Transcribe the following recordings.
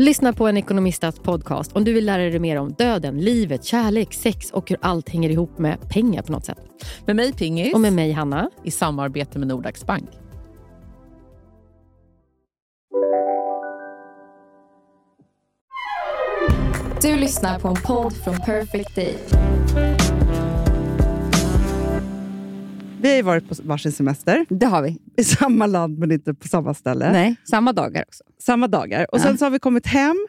Lyssna på en ekonomistats podcast om du vill lära dig mer om döden, livet, kärlek, sex och hur allt hänger ihop med pengar på något sätt. Med mig Pingis. Och med mig Hanna. I samarbete med Nordax Bank. Du lyssnar på en podd från Perfect Day. Vi har ju varit på varsin semester. Det har vi. I samma land, men inte på samma ställe. Nej, samma dagar också. Samma dagar. Och Ja. Sen så har vi kommit hem.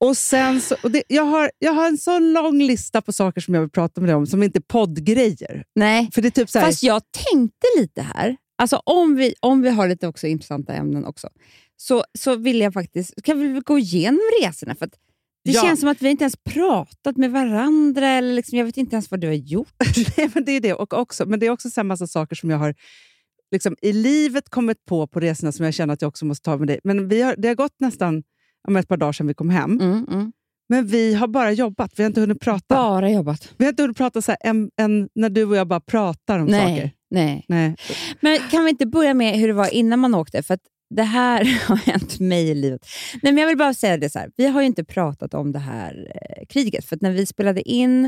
Och sen så, och det, jag, har, jag har en så lång lista på saker som jag vill prata med dig om, som inte är poddgrejer. Nej, För det är typ så här, fast jag tänkte lite här. Alltså om vi, om vi har lite också intressanta ämnen också, så, så vill jag faktiskt... Kan vi gå igenom resorna? För att det Ja. känns som att vi inte ens pratat med varandra. Eller liksom, jag vet inte ens vad du har gjort. Nej, men det är det. Och också, men det är också så här massa saker som jag har liksom, i livet kommit på på resorna som jag känner att jag också måste ta med dig. Men vi har, det har gått nästan men ett par dagar sedan vi kom hem. Mm, mm. Men vi har bara jobbat. Vi har inte hunnit prata. Bara jobbat. Vi har inte hunnit prata så här, en, en, när du och jag bara pratar om Nej, saker. nej. Nej. Men kan vi inte börja med hur det var innan man åkte? För att det här har hänt mig i livet. Nej, men jag vill bara säga det så här. Vi har ju inte pratat om det här eh, kriget. För när vi spelade in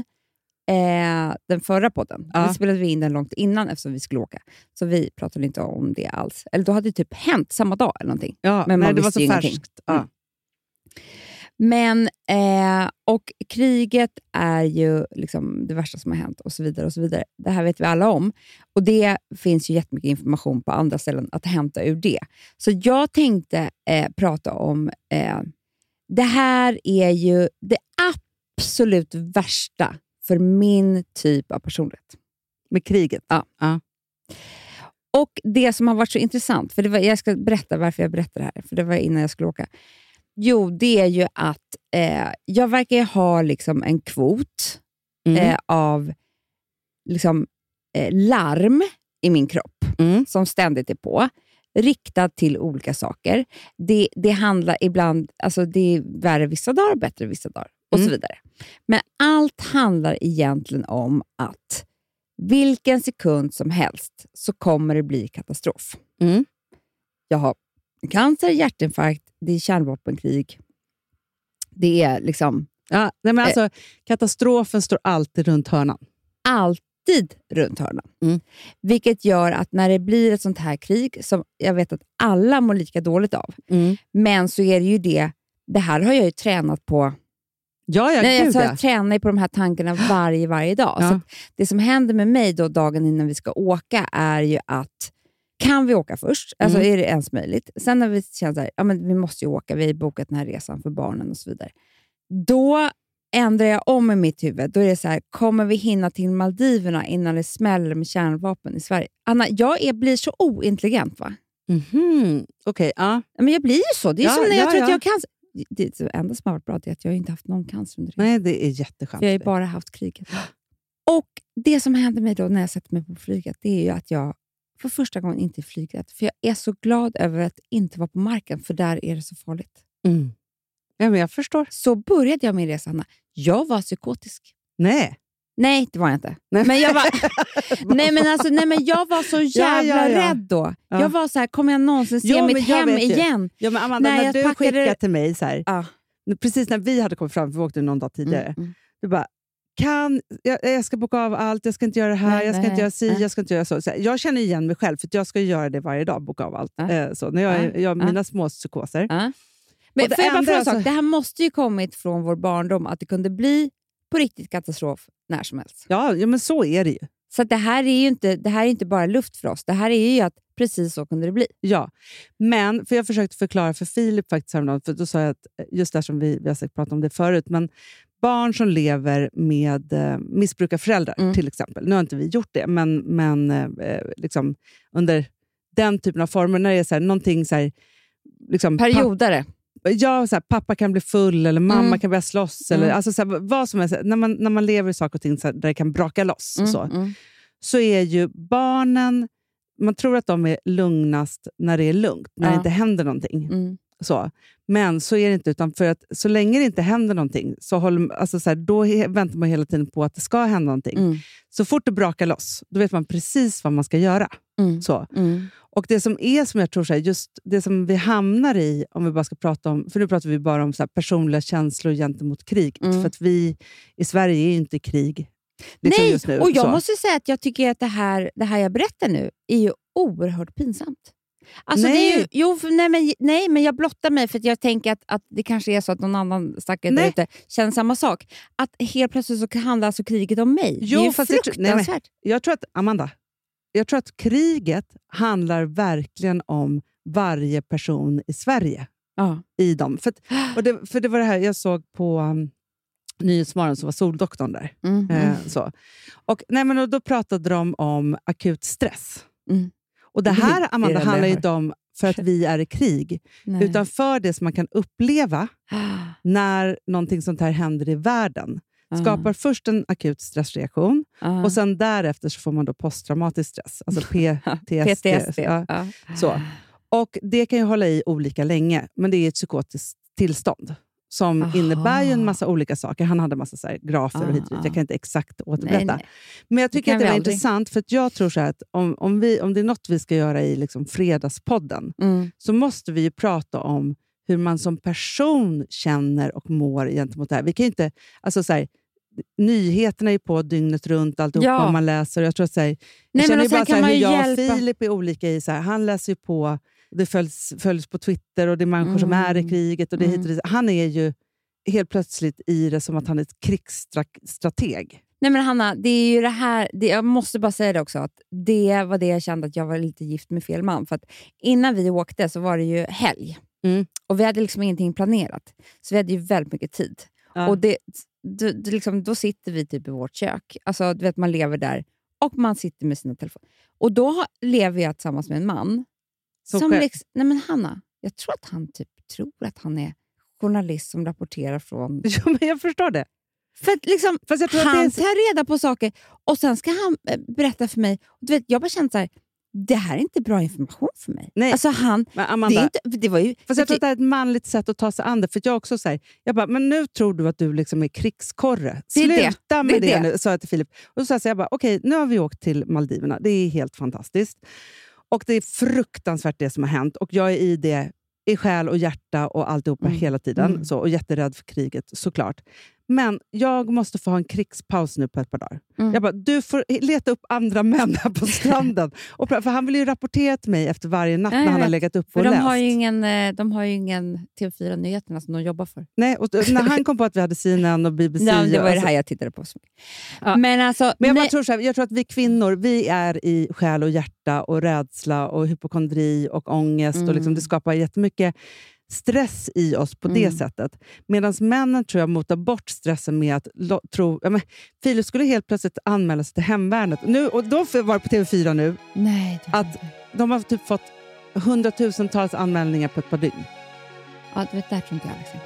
eh, den förra podden, Ja. vi spelade vi in den långt innan eftersom vi skulle åka. Så vi pratade inte om det alls. Eller då hade det typ hänt samma dag eller någonting. Ja, Men nej, man det var visste så ju ingenting. färskt. Ja. Mm. Men, eh, och kriget är ju liksom det värsta som har hänt och så vidare. och så vidare. Det här vet vi alla om. Och Det finns ju jättemycket information på andra ställen att hämta ur det. Så jag tänkte eh, prata om... Eh, det här är ju det absolut värsta för min typ av personlighet. Med kriget. Ja. Ja. Och det som har varit så intressant, för var, jag ska berätta varför jag berättar det här, för det var innan jag skulle åka. Jo, det är ju att eh, jag verkar ha liksom en kvot Mm. eh, av liksom, eh, larm i min kropp Mm. som ständigt är på, riktad till olika saker. Det, det handlar ibland, alltså det är värre vissa dagar och bättre vissa dagar och så Mm. vidare. Men allt handlar egentligen om att vilken sekund som helst så kommer det bli katastrof. Mm. Jag har cancer, hjärtinfarkt, det är kärnvapenkrig. Det är liksom Ja, men alltså, katastrofen står alltid runt hörnan. alltid runt hörnan. Mm. Vilket gör att när det blir ett sånt här krig, som jag vet att alla mår lika dåligt av, men så är det ju det, det här har jag ju tränat på. Ja, ja, Nej, alltså, ja. jag tränar på de här tankarna varje, varje dag. Ja. Det som händer med mig då dagen innan vi ska åka är ju att kan vi åka först? Alltså Mm. är det ens möjligt? Sen när vi känner så här, ja, men vi måste ju åka, vi har bokat den här resan för barnen och så vidare. Då ändrar jag om i mitt huvud. Då är det så här, kommer vi hinna till Maldiverna innan det smäller med kärnvapen i Sverige? Anna, jag är, blir så ointelligent va? Mhm. Okej, ja. Ja, Men jag blir ju så. Det är Ja, som när jag ja, tror att ja. jag har cancer. Det, det enda som har varit bra är att jag inte haft någon cancer under det. Nej, det är jätteskönt. Jag har ju bara haft kriget. Och Det som händer mig då när jag sätter mig på flyget, det är ju att jag för första gången inte är flygrädd. För jag är så glad över att inte vara på marken, för där är det så farligt. Mm. Ja, men jag förstår. Så började jag min resa, Hanna. Jag var psykotisk. Nej. Nej, det var jag inte. Nej. Men jag var, nej, men alltså, nej, men jag var så jävla ja, ja. rädd då. Ja. Jag var så här, kommer jag någonsin se Ja, men mitt hem igen? Ja, men Amanda, när jag du packade- skickade till mig, så här, Ja. precis när vi hade kommit fram, för vi åkte någon dag tidigare, Mm, mm. du bara, kan, jag, jag ska boka av allt, jag ska inte göra det här, Nej, jag ska nej, inte göra si, nej. jag ska inte göra så. så här, jag känner igen mig själv, för jag ska göra det varje dag, boka av allt. Ja. Eh, så, när jag, är- Ja. jag, Ja. mina små psykoser. Ja. Men det får jag bara fråga en alltså- sak? Det här måste ju kommit från vår barndom, att det kunde bli på riktigt katastrof när som helst. Ja, ja, men så är det ju. Så det här är ju inte, det här är inte bara luft för oss. Det här är ju att precis så kunde det bli. Ja, men för jag försökte förklara för Filip faktiskt häromdagen, för då sa jag att, just där som vi, vi har pratat om det förut, men barn som lever med eh, missbrukarföräldrar Mm. till exempel. Nu har inte vi gjort det, men, men eh, liksom under den typen av former, när det är så här, någonting så här, liksom, Periodare. Ja, så här, pappa kan bli full eller mamma Mm. kan börja slåss. Mm. Eller, alltså, så här, vad som helst. När man, när man lever i saker och ting så här, där det kan braka loss, Mm, så, mm. så är ju barnen man tror att de är lugnast när det är lugnt, när det Ja. inte händer någonting. Så. Men så är det inte, utan för att så länge det inte händer någonting, så håller, alltså så här, då väntar man hela tiden på att det ska hända någonting. Mm. Så fort det brakar loss, då vet man precis vad man ska göra. Mm. Så. Mm. Och det som är som jag tror, så här, just det som vi hamnar i, om vi bara ska prata om, för nu pratar vi bara om så här, personliga känslor gentemot krig. Mm. För att vi i Sverige är ju inte i krig liksom Nej, nu. och jag så. måste säga att jag tycker att det här, det här jag berättar nu är ju oerhört pinsamt. Alltså är ju, Nej. jo, nej, men, nej, men jag blottar mig för jag tänker att, att det kanske är så att någon annan stackare där Nej. ute känner samma sak. Att helt plötsligt så handlar alltså kriget om mig. Jo, det är ju nej, fruktansvärt. Jag tror att, Amanda, jag tror att kriget handlar verkligen om varje person i Sverige. Ja. i dem. För, att, det, för det var det här jag såg på um, Nyhetsmorgon, så var Soldoktorn där. Mm, Eh, mm. så. Och, nej, men, då pratade de om akut stress. Mm. Och det här, Amanda, det handlar ju inte om för att vi är i krig, Nej. utan för det som man kan uppleva när någonting sånt här händer i världen. Ah, Skapar först en akut stressreaktion ah. och sen därefter så får man då posttraumatisk stress, alltså PTSD. PTSD. Ja. Ja. Så. Och Det kan ju hålla i olika länge, men det är ett psykotiskt tillstånd som Aha. innebär ju en massa olika saker. Han hade en massa så grafer och hit och dit. Ah, Jag kan inte exakt återberätta. Nej, nej. Men jag tycker kan att det var aldrig. intressant, för jag tror så att om, om, vi, om det är något vi ska göra i liksom Fredagspodden, Mm. så måste vi ju prata om hur man som person känner och mår gentemot det här. Vi kan ju inte, alltså så här, nyheterna är ju på dygnet runt, alltihopa Ja. man läser. Jag tror att så här, Nej, jag men känner bara så här, hur jag hjälpa. och Filip är olika i, så här, han läser ju på, det följs, följs på Twitter och det är människor som är i Mm. kriget. och det hit dit. Han är ju helt plötsligt i det som att han är ett krigsstrateg. Nej men Hanna, det är ju det här, det, jag måste bara säga det också, att det var det jag kände att jag var lite gift med fel man. För att innan vi åkte så var det ju helg Mm. och vi hade liksom ingenting planerat. Så vi hade ju väldigt mycket tid. Ja. Och det, det, det liksom, Då sitter vi typ i vårt kök, alltså, du vet, man lever där och man sitter med sina telefoner. Och då har, lever jag tillsammans med en man Som som... liksom, nej men Hanna, jag tror att han typ tror att han är journalist som rapporterar från... Ja, men jag förstår det. För att liksom, Fast jag tror att han det är, tar reda på saker och sen ska han eh, berätta för mig. Du vet, jag bara kände så här, det här är inte bra information för mig. Nej. Alltså han, men det, Amanda, är inte, det var ju... Fast jag tror att det är ett manligt sätt att ta sig an det. För jag också säger, jag bara, men nu tror du att du liksom är krigskorre. Det är det. Sluta med Det det, det. nu, sa jag till Filip. Och så jag så här, jag bara, okej, nu har vi åkt till Maldiverna. Det är helt fantastiskt. Och det är fruktansvärt det som har hänt. Och jag är i det i själ och hjärta och alltihopa Mm. hela tiden. Mm. Så, och jätterädd för kriget, såklart. Men jag måste få ha en krigspaus nu på ett par dagar. Mm. Jag bara, du får leta upp andra män här på stranden. och, för han vill ju rapportera till mig efter varje natt Ja, när han har legat upp och de läst. har, ju ingen, eh, de har ju ingen TV4-nyheterna som de jobbar för. Nej, och när han kom på att vi hade CNN och BBC. Ja, det var ju det alltså, här jag tittade på. Ja. Men alltså, men jag, bara nej, tror så här, jag tror att vi kvinnor vi är i själ och hjärta och rädsla och hypokondri och ångest. Mm. Och liksom, det skapar jättemycket stress i oss på det Mm. sättet. Medan männen tror jag motar bort stressen med att lo, tro... Ja, men, Filip skulle helt plötsligt anmäla sig till hemvärnet. Nu, och de vara på TV4 nu. nej, det- Att de har typ fått hundratusentals anmälningar på ett par dygn. ja, du vet, där tror inte jag liksom.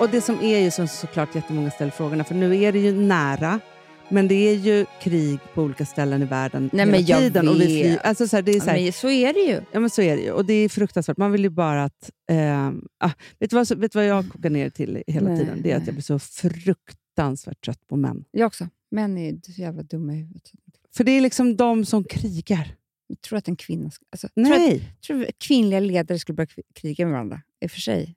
Och det som är ju som såklart jättemånga ställer frågorna, för nu är det ju nära, men det är ju krig på olika ställen i världen Nej, hela men jag tiden. Och vi vet. alltså så här, det är så, Ja, här, men så är det ju. ja, men så är det ju. Och det är fruktansvärt. Man vill ju bara att... ehm, ah, vet, du vad, vet du vad jag kokar ner till hela Nej, tiden? Det är att nej. jag blir så fruktansvärt trött på män. Jag också. Män är så jävla dumma i huvudet. För det är liksom de som krigar. Jag tror att en kvinna... Alltså, tror att, Nej! tror att kvinnliga ledare skulle börja kriga med varandra. I och för sig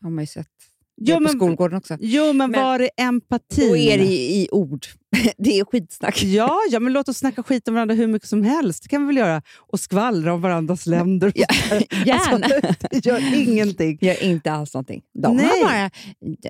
har man ju sett det Jo, på men, skolgården också. jo, men, Men- var är empatin? Då är det i, i ord. det är skitsnack. Ja, ja, men låt oss snacka skit om varandra hur mycket som helst. Det kan vi väl göra. Och skvallra om varandras länder. Ja, gärna. Alltså, det gör ingenting. Gör inte alls någonting. De, Nej. bara,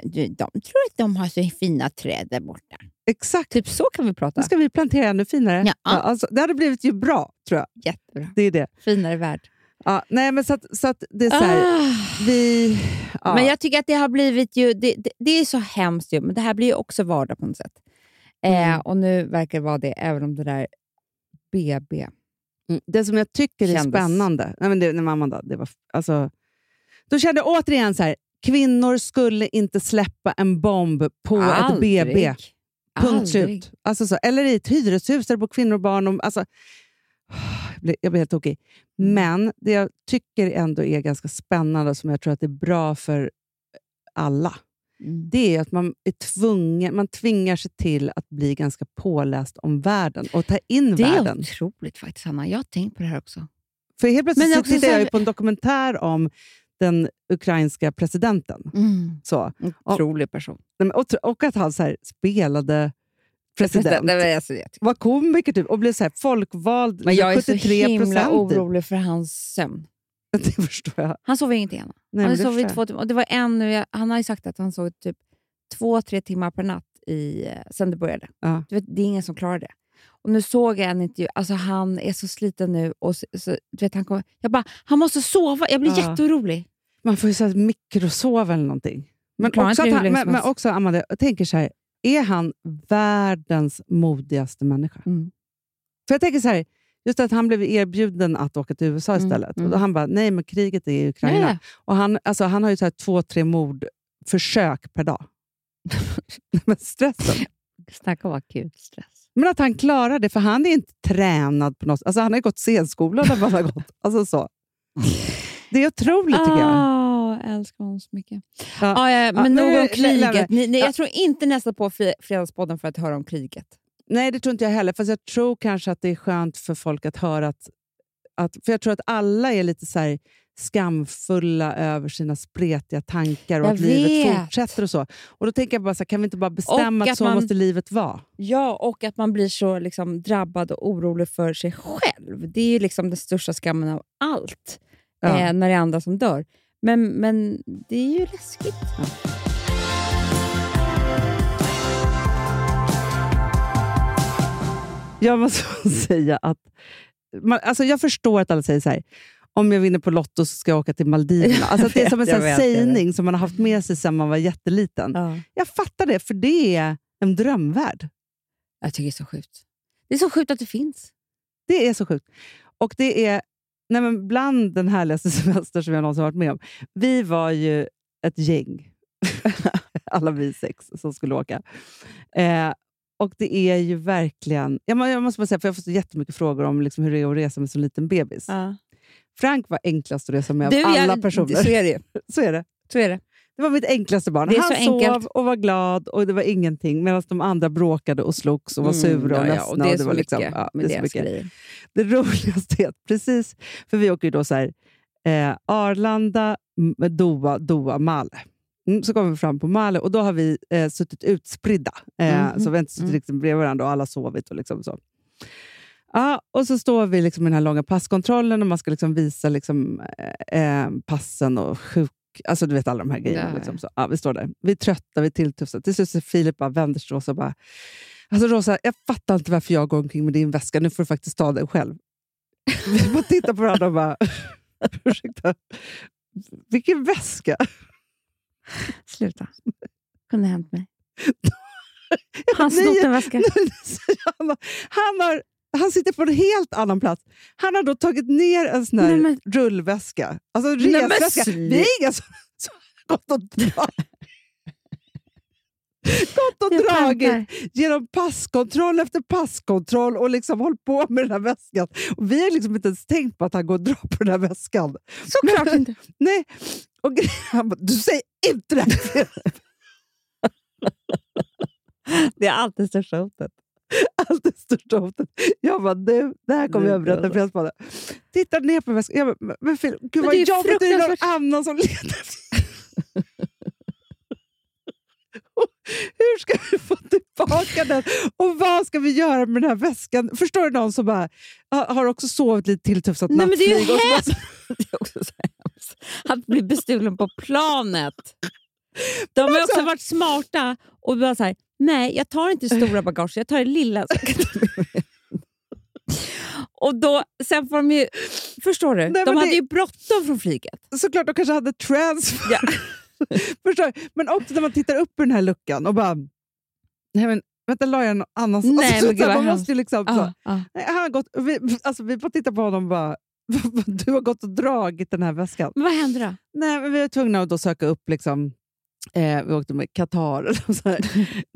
de, de, tror att de har så fina träd där borta. Exakt. Typ så kan vi prata. Nu ska vi plantera ännu finare. Ja. alltså, det hade blivit ju bra, tror jag. Jättebra. Det är det. Finare värld. Ja, nej, men så att, så att det är så här, Ah. vi... Ja. Men jag tycker att det har blivit ju... Det, det, det är så hemskt ju, men det här blir ju också vardag på något sätt. Eh, Mm. och nu verkar det vara det, även om det där BB Mm. Det som jag tycker är Kändes- spännande... Nej, men det, nej, men Amanda, det var, alltså, då kände jag återigen så här, kvinnor skulle inte släppa en bomb på ett BB. Punkt Aldrig. slut. Alltså så, eller i ett hyreshus där det bor kvinnor och barn. Och, alltså, jag blir, helt tokig. Mm. Men det jag tycker ändå är ganska spännande och som jag tror att det är bra för alla, Mm. det är att man, är tvungen, man tvingar sig till att bli ganska påläst om världen och ta in Det är världen. otroligt faktiskt, Hanna. Jag har tänkt på det här också. För helt plötsligt Men så också jag ju på en dokumentär om den ukrainska presidenten. Så. Otrolig person. Och, och att han så spelade president. Nej, alltså, var komiker typ, och blev så här folkvald. Men jag är så 73 himla orolig för hans sömn. Det förstår jag. Han sover ingenting, Hanna. Nej, han sov i två timmar. Och det var en, han har ju sagt att han sov typ två, tre timmar per natt i, eh, sen det började. Ja. Du vet, det är ingen som klarar det. Och nu såg jag en intervju, alltså han är så sliten nu. Och så, så, du vet, han kommer, jag bara, han måste sova. Jag blir Ja. jätteorolig. Man får ju så här mikrosova eller någonting. Men också, han, men, men också Amanda, jag tänker så här, är han världens modigaste människa? Mm. För jag tänker så här, just att han blev erbjuden att åka till USA Mm, istället. mm. Och han bara, nej men kriget är i Ukraina. Ja. Och han, alltså, han har ju så här två, tre mordförsök per dag. men stressen. Snacka om akut stress. Men att han klarar det, för han är inte tränad på något alltså Han har ju gått scenskolan där man har gått. Alltså så. Det är otroligt tycker jag. Jag älskar honom så mycket. Ja. Ah, ja, men men nog nu- om kriget. nej, Ni, nej, Ja. jag tror inte nästa på Fredagspodden för att höra om kriget. Nej, det tror inte jag heller. Fast jag tror kanske att det är skönt för folk att höra att... att för jag tror att alla är lite så här skamfulla över sina spretiga tankar och Jag att livet vet. fortsätter och så. Och då tänker jag bara så här, kan vi inte bara bestämma Och att, att så man- måste livet vara? Ja, och att man blir så liksom, drabbad och orolig för sig själv. Det är ju liksom den största skammen av allt, Ja. eh, när det är andra som dör. Men, men det är ju läskigt. Jag måste säga att... Man, alltså jag förstår att alla säger så här, om jag vinner på Lotto så ska jag åka till Maldiverna. Alltså det är som en sån sägning som man har haft med sig sedan man var jätteliten. Ja. Jag fattar det, för det är en drömvärld. Jag tycker det är så sjukt. Det är så sjukt att det finns. Det är så sjukt. Och det är nej men bland den härligaste semester som jag någonsin varit med om. Vi var ju ett gäng, alla vi sex, som skulle åka. Eh, och det är ju verkligen... Jag, jag måste bara säga, för jag får så jättemycket frågor om liksom hur det är att resa med så liten bebis. Frank var enklast att resa med Du, av alla jag- personer. Så är det. Så är det. Så är det. Det var mitt enklaste barn. Det är Han så sov enkelt. och var glad och det var ingenting. Medan de andra bråkade och slogs och var sura och Mm, ja, ledsna. ja, och det är det så liksom, mycket ja, med det är så deras mycket. grejer. Det roligaste är att precis, för vi åker ju då så här, eh, Arlanda, Doha, Doha, Male. Mm, så kommer vi fram på Male och då har vi eh, suttit utspridda. Eh, Mhm, Så vi har inte suttit mm. liksom bredvid varandra och alla sovit. Och liksom så. Ja, och så står vi liksom i den här långa passkontrollen och man ska liksom visa liksom, eh, eh, passen och sjuk... Alltså du vet alla de här grejerna. Liksom, så. Ja, vi står där. Vi är trötta, vi är tilltufsade. Till slut så Filip bara vänder sig till Rosa och bara Alltså Rosa, jag fattar inte varför jag går omkring med din väska. Nu får du faktiskt ta den själv. Vi bara tittar på varandra och bara... Ursäkta. Vilken väska? Sluta. kunde hänt mig. Han Nej, snott en väska. han, har- han, sitter på en helt annan plats. Han har då tagit ner en sån här Nej, men- rullväska. Alltså Nej, resväska. slut. Vi är inga som har gått och dra- gått och dragit genom passkontroll efter passkontroll och liksom hållit på med den här väskan. Och vi har liksom inte ens tänkt på att han går och drar på den här väskan. Såklart inte. Nej. Och han bara, du säger inte det här! Det är alltid största hotet. Det största hotet. Jag bara, du, det här kommer jag berätta gullig. för Fredsbaden. Tittar ner på väskan. Jag bara, men, Phil, gud Men vad det jobbigt, det är någon annan som letar Hur ska vi få tillbaka den? Och vad ska vi göra med den här väskan? Förstår du någon som bara, har också sovit lite tilltufsat Nej, men det är ju hemskt. Det är också så hemskt. Att bli bestulen på planet. De har också varit smarta och bara så här, nej jag tar inte stora bagaget, jag tar det lilla. Så jag kan ta med mig." och då, sen får de ju, förstår du? Nej, de hade det- ju bråttom från flyget. såklart de kanske hade transfer. Ja. Förstår du? Men också när man tittar upp i den här luckan och bara... Nej men, vänta, la jag någon annanstans? Nej, Alltså, men vad man måste ju liksom... Så. Ja, ja. Nej, han har gått, vi, alltså, vi bara tittar på honom och bara, du har gått och dragit den här väskan. Men vad hände då? Nej, men vi var tvungna att då söka upp liksom, eh, vi åkte med Qatar,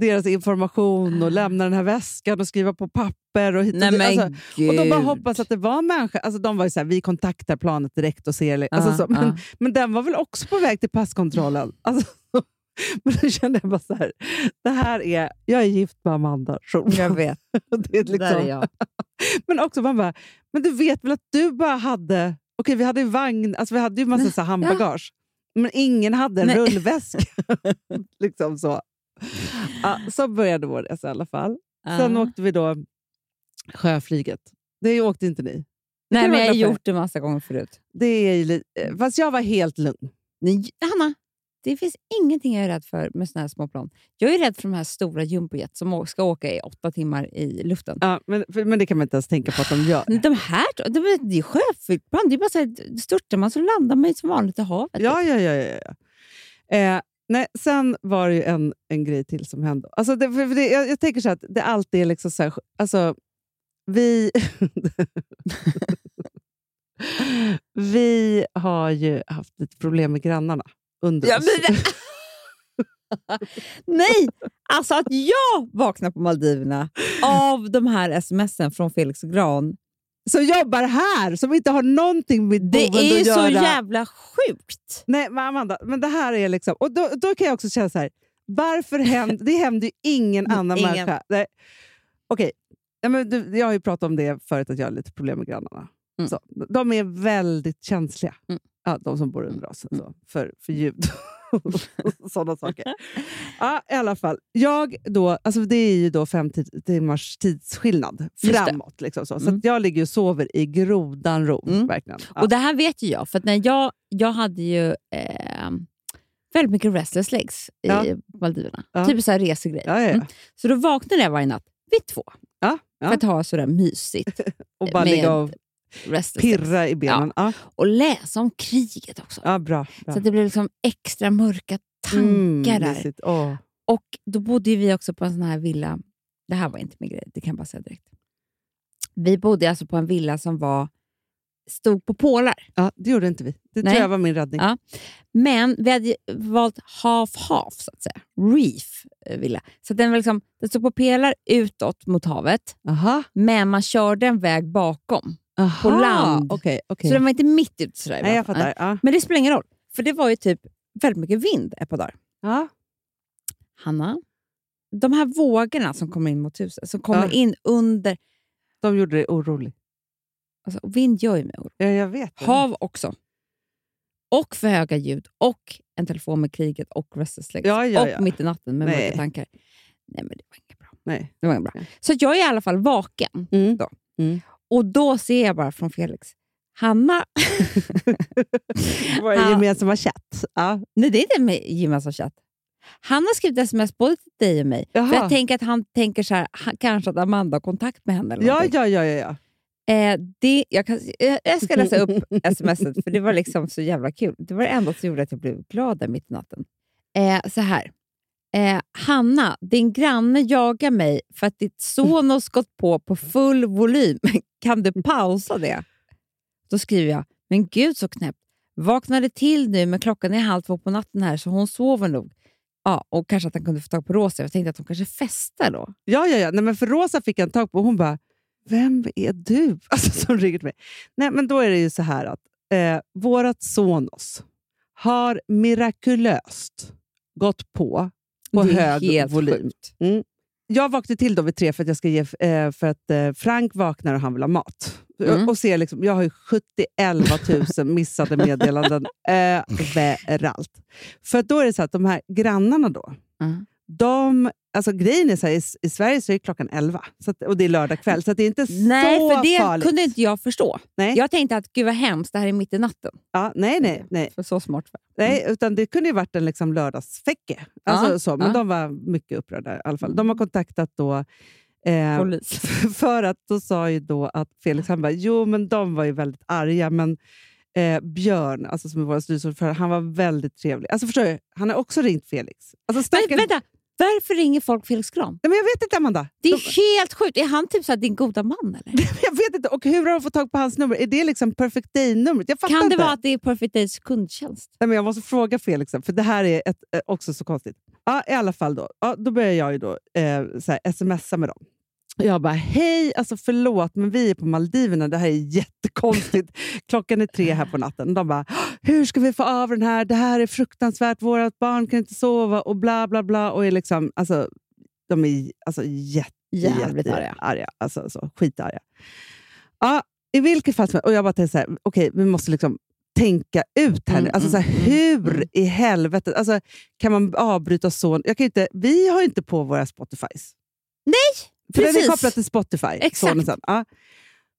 deras information och lämna den här väskan och skriva på papper. Och, hit och, Nej alltså, och de bara hoppas att det var människa. Alltså, de var ju så här, vi kontaktar planet direkt och ser. Alltså, Ja, så, men, ja. men den var väl också på väg till passkontrollen. Alltså, men då kände jag bara så här, det här är, jag är gift med Amanda Schulman. Jag vet. det är liksom, Där är jag. men också man bara, men du vet väl att du bara hade... Okej, vi hade ju vagn, alltså vi hade ju massa så handbagage. Men ingen hade en Nej. rullväska. liksom så. Ja, så började vår resa i alla fall. Sen åkte vi då sjöflyget. Det åkte inte ni. Nej, men jag har gjort det massa gånger förut. Det är eh, fast jag var helt lugn. Nej, Hanna, det finns ingenting jag är rädd för med såna här små plan. Jag är rädd för de här stora jumbojet som ska åka i åtta timmar i luften. Ja, men, för, men det kan man inte ens tänka på att de gör. De här, de, det är sjöflygplan. Det är bara så här, störtar man så landar man som vanligt i havet. Ja, ja, ja. ja, ja. Eh, nej, sen var det ju en, en grej till som hände. Alltså det, för det, jag, jag tänker så här att det alltid är liksom så här, alltså, vi... vi har ju haft lite problem med grannarna under Ja, oss. men det- Nej, alltså att jag vaknar på Maldiverna av de här smsen från Felix Gran. Som jobbar här, som inte har någonting med Det boende är ju att så göra. jävla sjukt. Nej, men Amanda, men det här är liksom... Och då, då kan jag också känna så här, varför händer... Det händer ju ingen annan Ingen. människa. Nej. Okej, ja, men du, jag har ju pratat om det förut, att jag har lite problem med grannarna. Mm. Så, de är väldigt känsliga, Mm. ja, de som bor under oss, alltså, för, för ljud och sådana saker. Ja, I alla fall, jag då, alltså det är ju då fem ti- timmars tidsskillnad framåt. Liksom så så Mm. jag ligger och sover i grodan ro. Mm. Verkligen. Ja. Och Det här vet ju jag, för när jag, jag hade ju eh, väldigt mycket restless legs i Ja. Maldiverna. Ja. Typ så här resegrej. ja, ja, ja. Mm. Så då vaknade jag varje natt vid två för att ha sådär mysigt. Och bara med ligga och. Pirra i benen. Ja. Och läsa om kriget också. Ja, bra. bra. Så det blev liksom extra mörka tankar där. mysigt. Åh. Och då bodde vi också på en sån här villa. Det här var inte min grej, det kan jag bara säga direkt. Vi bodde alltså på en villa som var stod på pålar. Ja, det gjorde inte vi. Det Nej. tror jag var min räddning. Ja. Men vi hade valt half-half, så att säga. Reef eh, villa. Så den, var liksom, den stod på pelare utåt mot havet, Aha. men man körde en väg bakom. Aha. På land. Okej, okej. Så den var inte mitt ute. Sådär, Nej, jag fattar. Ja. Men det spelar ingen roll, för det var ju typ väldigt mycket vind ett par dagar. Ja. Hanna, de här vågorna som kommer in mot huset, som kommer Ja. in under... De gjorde dig orolig. Alltså, vind gör ju mig orolig. Ja, jag vet. det. Hav också. Och för höga ljud. Och en telefon med kriget och restless legs. Ja, ja, och mitt i natten med mörka tankar. Nej, men det var inget bra. Nej. Det var inget bra. Så jag är i alla fall vaken. Mm. Då. Mm. Och då ser jag bara från Felix. Hanna... Vår Ja. gemensamma chatt. Ja. Nej, det är inte med gemensamma chatt. Han har skrivit sms både till dig och mig. För jag tänker att han tänker så här, han, kanske att Amanda har kontakt med henne. Eller Ja, ja, ja, ja, ja. Eh, det, jag, kan, jag ska läsa upp smset, för det var liksom så jävla kul. Det var det enda som gjorde att jag blev glad där mitt i natten. Eh, så här. Eh, Hanna, din granne jagar mig för att ditt Sonos gått på på full volym. Kan du pausa det? Då skriver jag, men gud så knäppt. Vaknade till nu, men klockan är halv två på natten här, så hon sover nog. Ja, och kanske att han kunde få tag på Rosa. Jag tänkte att hon kanske festar då. ja, ja, ja. Nej, men för Rosa fick han tag på och hon bara, vem är du? Alltså, som ringer till mig. Nej, men då är det ju så här att eh, vårt Sonos har mirakulöst gått på på det hög helt volym. sjukt. Jag vaknade till då vid tre för att, jag ska ge, eh, för att eh, Frank vaknar och han vill ha mat. Mm. Och ser liksom, jag har ju 71 000 missade meddelanden överallt. För då är det så att de här grannarna då, Mm. De, alltså grejen är så här, i, i Sverige så är klockan 11 så att, och det är lördag kväll, så det är inte Nej, så för det farligt. kunde inte jag förstå. Nej. Jag tänkte att gud vad hemskt, det här är mitt i natten. Ja, nej, nej, nej. För så smart. jag. nej utan det kunde ju varit en liksom lördagsfäcke. Alltså, Ja, så, men ja. de var mycket upprörda i alla fall. De har kontaktat då eh, Polis. För att då sa ju då att Felix, han bara, jo men de var ju väldigt arga, men eh, Björn, alltså som är vår styrelseordförande, han var väldigt trevlig. Alltså förstår du, han har också ringt Felix. Alltså Men, stackars, vänta, Varför ringer folk Felix Gran? Nej, men jag vet inte, Amanda. Det är De- helt sjukt. Är han typ så här, din goda man? Eller? Jag vet inte. Och hur har de fått tag på hans nummer? Är det liksom perfect day-numret? Jag fattar Kan det inte. vara att det är Perfect Days kundtjänst? Nej, men jag måste fråga Felix, för det här är ett, eh, också så konstigt. Ja, I alla fall, då, ja, då börjar jag ju då, eh, så här, smsa med dem. Jag bara, hej, alltså förlåt, men vi är på Maldiverna. Det här är jättekonstigt. Klockan är tre här på natten. De bara, hur ska vi få av den här? Det här är fruktansvärt. Vårt barn kan inte sova och bla bla bla. Och är liksom, alltså, de är alltså, jätte, Jävligt jätte- arga. arga. Alltså, så, skitarga. Ja, I vilket fall som. Och jag bara tänkte så här, okej, vi måste liksom tänka ut här nu. Mm, Alltså, så här, mm, hur mm. i helvetet alltså, kan man avbryta så? Jag kan inte, vi har ju inte på våra Spotifys. För den är precis. kopplad till Spotify. Exakt. Sen. Ja.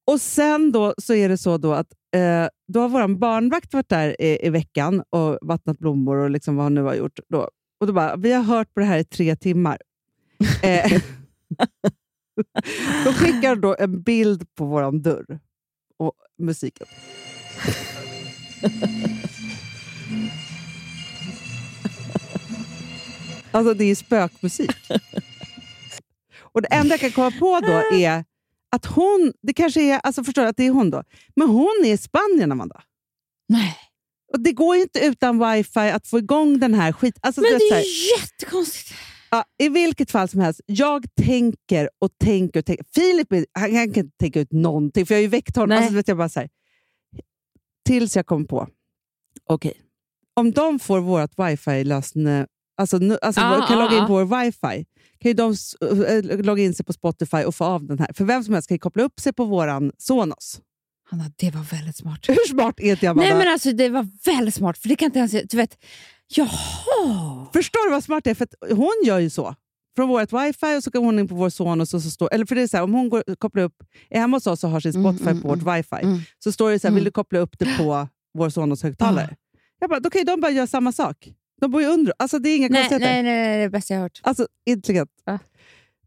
Och sen då så är det så då att eh, då har vår barnvakt varit där i, i veckan och vattnat blommor och liksom vad han nu har gjort. Då. Och då bara, vi har hört på det här i tre timmar. Eh, då skickar då en bild på vår dörr och musiken. Alltså det är spökmusik. Och det enda jag kan komma på då är att hon, det kanske är, alltså förstår att det är hon då, men hon är i Spanien Amanda. Nej. Och det går ju inte utan wifi att få igång den här skit. Alltså, Men det är här, jättekonstigt. ja, I vilket fall som helst, jag tänker och tänker och tänker. Filip han, han kan inte tänka ut någonting, för jag har ju väckt honom. Alltså, vet, jag bara så här, tills jag kom på, okej, om de får vårt wifi-lösen, alltså, alltså Ja, kan ja, logga in ja. på vår wifi, kan ju de s- äh, logga in sig på Spotify och få av den här. För vem som helst kan ju koppla upp sig på våran Sonos. Hanna, det var väldigt smart. Hur smart är det, Amanda? Nej, men alltså, det var väldigt smart, för det kan inte ens... Du vet, jaha! Förstår du vad smart det är? För hon gör ju så. Från vårt wifi och så går hon in på vår Sonos och så står... Eller för det är så här, om hon går, kopplar upp... Är hemma hos oss och har sin Mm, Spotify mm, på vårt wifi mm. så står det så här, Mm. vill du koppla upp det på vår Sonos högtalare? Jag bara, då kan ju de bara göra samma sak. De bor ju under. Alltså det är inga Nej, konstigheter. nej, nej, nej, det är det bästa jag har hört. Alltså intelligent. Ja.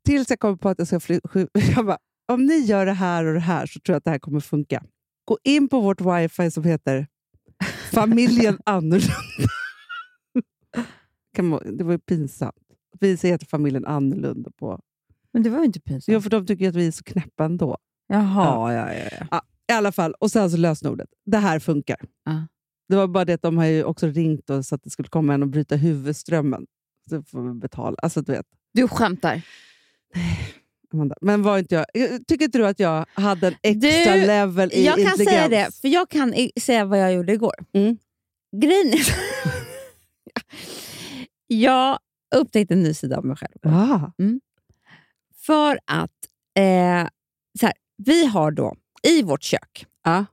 Tills jag kommer på att jag ska fly, sky- Jag bara, om ni gör det här och det här så tror jag att det här kommer funka. Gå in på vårt wifi som heter Familjen Annorlunda. Det var ju pinsamt. Vi heter Familjen Annorlunda på... Men det var ju inte pinsamt. Jo, för de tycker att vi är så knäppa ändå. Jaha, ja, ja, ja. I alla fall, och sen så lösenordet. Det här funkar. Ja. Det var bara det att de har ju också ringt och så att det skulle komma en och bryta huvudströmmen. Så får vi betala. Alltså, du vet. Du skämtar. Amanda. Men var inte jag... Tycker inte du att jag hade en extra Du, level i Jag kan intelligens? säga det, för jag kan säga vad jag gjorde igår. Mm. Grejen är... jag upptäckte en ny sida av mig själv. Ah. För att eh, så här, vi har då i vårt kök Ja.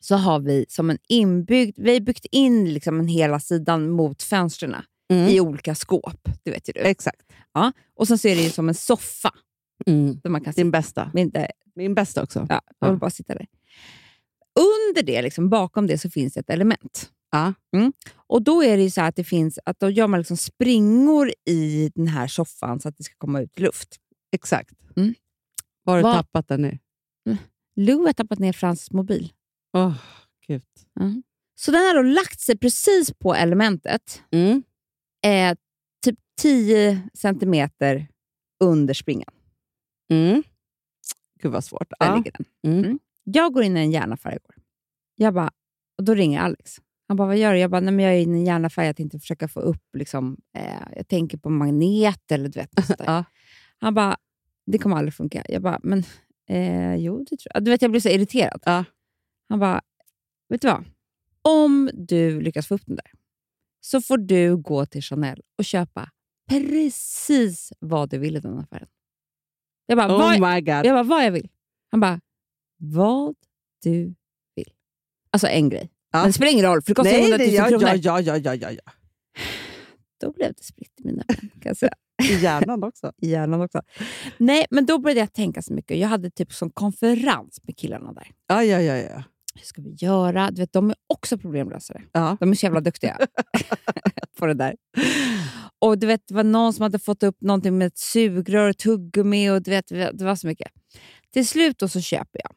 Så har vi som en inbyggd, vi har byggt in liksom en hela sidan mot fönstren Mm. i olika skåp. Det vet ju du. Exakt. Och sen så är det ju som en soffa där man kan. Din bästa. Men inte, Min bästa också. ja, jag vill bara sitta där. Under det, liksom, bakom det, så finns det ett element. Ja. Mm. Och då är det så att det finns, att då gör man liksom springor i den här soffan så att det ska komma ut luft. Exakt. Mm. Var har du Vad- tappat den nu? Lou har tappat ner Frans mobil. Åh, gud. Så den har då lagt sig precis på elementet, Mm. eh, typ 10 centimeter under springan. Mm. Gud vad svårt. Där Ja. ligger den. Mm. Mm. Jag går in i en hjärnaffär igår. Jag bara, och då ringer Alex. Han bara, vad gör du? Jag bara, nej, men jag är inne i en hjärnaffär. Jag tänkte försöka få upp, liksom, eh, jag tänker på magnet eller du vet. Ja. Han bara, det kommer aldrig funka. Jag bara, men eh, jo, det tror jag. Du vet, jag blir så irriterad. Ja. Han bara, vet du vad? Om du lyckas få upp den där så får du gå till Chanel och köpa precis vad du vill i den affären. Jag bara, Oh vad, my god. jag bara, vad jag vill. Han bara, vad du vill. Alltså en grej. Ja. Men det spelar ingen roll, för det kostar Nej, 100 000 nej, ja, kronor. ja, ja, ja, ja, ja, ja. Då blev det spritt i mina ben, kan jag säga. I hjärnan också. I hjärnan också. Nej, men då började jag tänka så mycket. Jag hade typ som konferens med killarna där. Ja, ja, ja. ja. Hur ska vi göra? Du vet, de är också problemlösare. ja. De är så jävla duktiga på det där. Och du vet, Det var någon som hade fått upp någonting med ett sugrör och tuggummi. Och du vet, det var så mycket. Till slut då så köper jag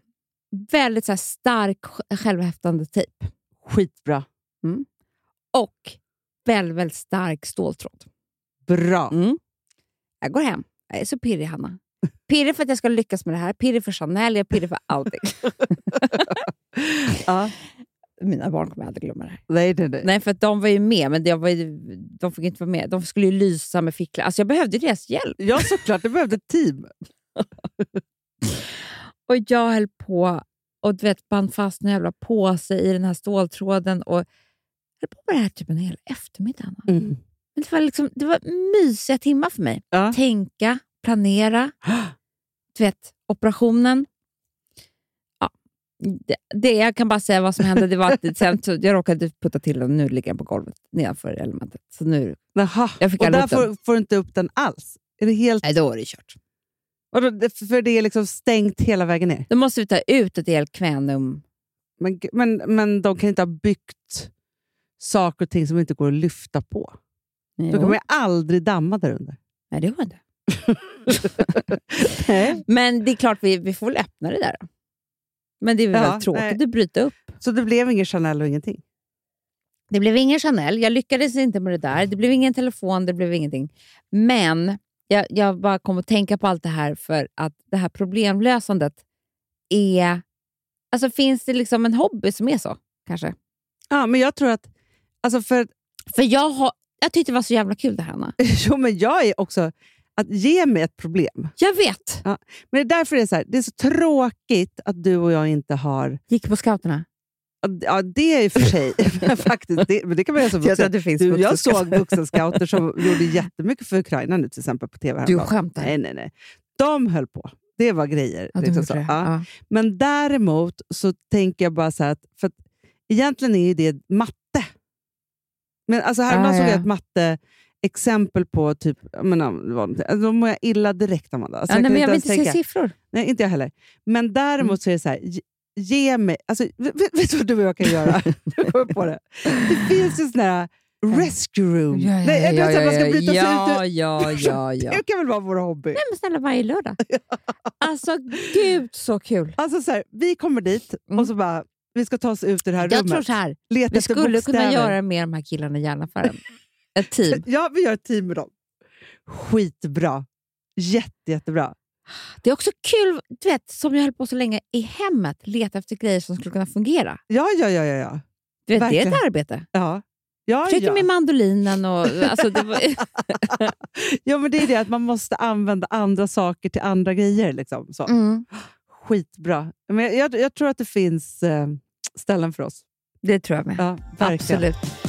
väldigt så stark sj- självhäftande tejp Skitbra. och väldigt, väldigt stark ståltråd. Bra. Mm. Jag går hem. Jag är så pirrig, Hanna. Pirrig för att jag ska lyckas med det här. Pirrig för Chanel. Jag är pirrig för allting. Ja. Mina barn kommer aldrig glömma det här. Nej, nej, nej. Nej, för de var ju med, men jag var ju, de fick inte vara med. De skulle ju lysa med ficklar. Alltså jag behövde deras hjälp. Ja, såklart. Det behövde ett team. Och jag höll på och du vet, band fast en jävla påse i den här ståltråden och höll på med det här typ en hel eftermiddag. Mm. Men det var, liksom, det var mysiga timmar för mig. Ja. Tänka, planera, du vet, operationen. Ja, det, det, jag kan bara säga vad som hände. Det var att sen, så jag råkade putta till den och nu ligger den på golvet nedanför elementet. Så nu, Jaha. Jag fick Och där får, får du inte upp den alls? Är det helt... nej, då är det kört. Och då, för det är liksom stängt hela vägen ner? Då måste vi ta ut ett helt kvänum. Men, men, men de kan inte ha byggt saker och ting som inte går att lyfta på. Då Jo. kan man ju aldrig damma där under. Nej, det går inte. Men det är klart, vi, vi får väl öppna det där. Då. Men det är väl Ja, tråkigt nej. att bryta upp. Så det blev ingen Chanel och ingenting? Det blev ingen Chanel. Jag lyckades inte med det där. Det blev ingen telefon, det blev ingenting. Men jag, jag bara kom att tänka på allt det här för att det här problemlösandet är... Alltså finns det liksom en hobby som är så, kanske? Ja, men jag tror att... Alltså för, För jag, har, jag tyckte det var så jävla kul det här, Anna. jo, men jag är också... Att ge mig ett problem. Jag vet! Men det är därför det är så här, det är så tråkigt att du och jag inte har... Gick på scouterna. Ja, det är i och för sig faktiskt... Det, men det kan man göra som Jag vuxen. att det finns Du, jag såg vuxenscouter som gjorde jättemycket för Ukraina nu till exempel på tv. Du skämtar? Nej, nej, nej. De höll på. Det var grejer. Ja, liksom så. Ja. Ja. Men däremot så tänker jag bara så här att, för att egentligen är ju det matte. Men alltså häromdagen Ah, såg ja. jag ett matte-exempel på typ, jag menar? Alltså, då mår jag illa direkt Amanda. Alltså, Ja, nej, kan men jag vill inte se tänka. siffror. Nej, inte jag heller. Men däremot Mm. så är det så här, ge, mig... Alltså, vet, vet du vad du och jag kan göra? Jag på det. Det finns ju såna här rescue room. Nej, man ska bryta sig ja, ut. ja, ja, ja. Det kan väl vara vår hobby? Nej, men snälla, varje lördag. Alltså, gud så kul. Alltså så här, vi kommer dit Mm. och så bara, vi ska ta oss ut ur det här Jag rummet. tror så här, Leta vi skulle kunna bokstäver. göra med de här killarna i järnaffären. Ett team. Ja, vi gör ett team med dem. Skitbra. Jätte, jättebra. Det är också kul, du vet, som jag höll på så länge i hemmet, leta efter grejer som skulle kunna fungera. Ja, ja, ja. ja, ja. Du vet, det är Verkligen. ett arbete. ja. ja, Försökte ja. med mandolinen och... Alltså, det var, ja, men det är det att man måste använda andra saker till andra grejer. Liksom. Så. mm, Skitbra. Men jag, jag, jag tror att det finns eh, ställen för oss. det tror jag med. Ja, verkligen. Absolut.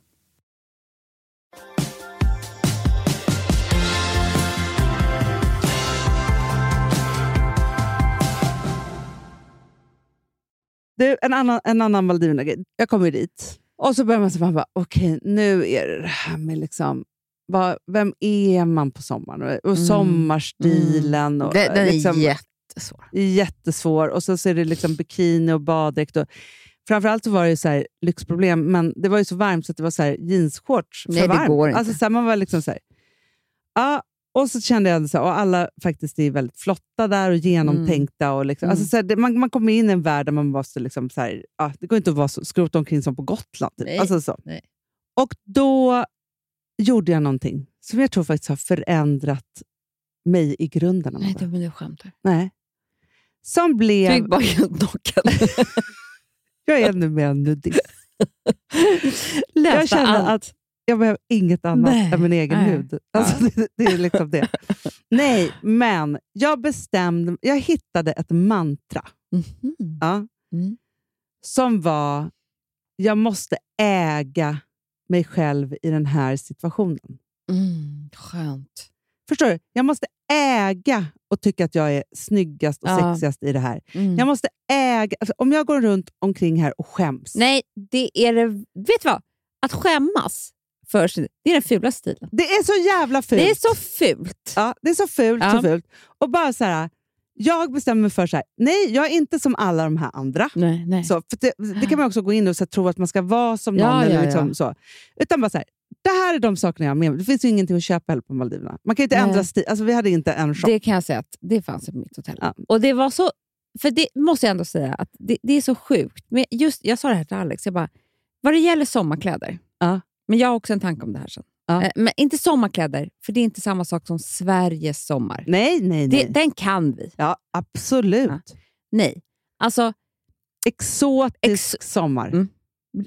Det, en annan, en annan Maldiverna-grej. Jag kommer dit och så börjar man säga, okej nu är det det här med liksom, vad, vem är man på sommaren? Och sommarstilen. Och, Den, den är liksom, jättesvår. jättesvår. Och så, är det liksom bikini och baddräkt. Och, framförallt så var det så här, lyxproblem, men det var ju så varmt så att det var så här, jeansshorts för Nej, det varmt. går inte. Alltså, så här, man var liksom så här, ja, och så kände jag så här, och alla faktiskt är väldigt flotta där och genomtänkta. Och liksom, Mm. alltså, så här, det, man, man kommer in i en värld där man måste liksom, så här, ja, det går inte att vara så, skrota omkring som på Gotland. Typ. Nej, Alltså, så. nej. Och då gjorde jag någonting som jag tror faktiskt har förändrat mig i grunden. Nej, du, men du skämtar. Nej. Som blev... Är bara helt knockad. Jag är ännu mer nudist. Jag känner allt. att jag behöver inget annat Nej. än min egen Nej. hud. Alltså, det, det är liksom det. Nej, men jag bestämde... Jag hittade ett mantra Mhm. ja, Mm. som var jag måste äga mig själv i den här situationen. Mm, skönt. Förstår du? Jag måste äga och tycka att jag är snyggast och Ja. sexigast i det här. Mm. Jag måste äga... Alltså, om jag går runt omkring här och skäms. Nej, det är det... Vet du vad? Att skämmas för sin, det är den fula stilen. Det är så jävla fult. Det är så fult. Ja, det är så fult, Ja. så fult. Och bara så här, jag bestämmer mig för så här, nej, jag är inte som alla de här andra. Nej, nej. Så, för det, det kan man också gå in och så här, tro att man ska vara som någon. Ja, eller ja, liksom. Så. Utan bara så här, det här är de sakerna jag har med mig. Det finns ju ingenting att köpa heller på Maldiverna. Man kan inte Nej. ändra stil. Alltså, vi hade inte en shop. Det kan jag säga att det fanns på mitt hotell. Ja. Och det var så... För det måste jag ändå säga, att det, det är så sjukt. Men just, jag sa det här till Alex, jag bara, vad det gäller sommarkläder, Ja. Men jag har också en tanke om det här sen. Ja. Eh, Men inte sommarkläder, för det är inte samma sak som Sveriges sommar. Nej, nej, Det, nej. den kan vi. Ja, absolut. Ja. Nej. Alltså, Exotisk Ex- sommar. Mm.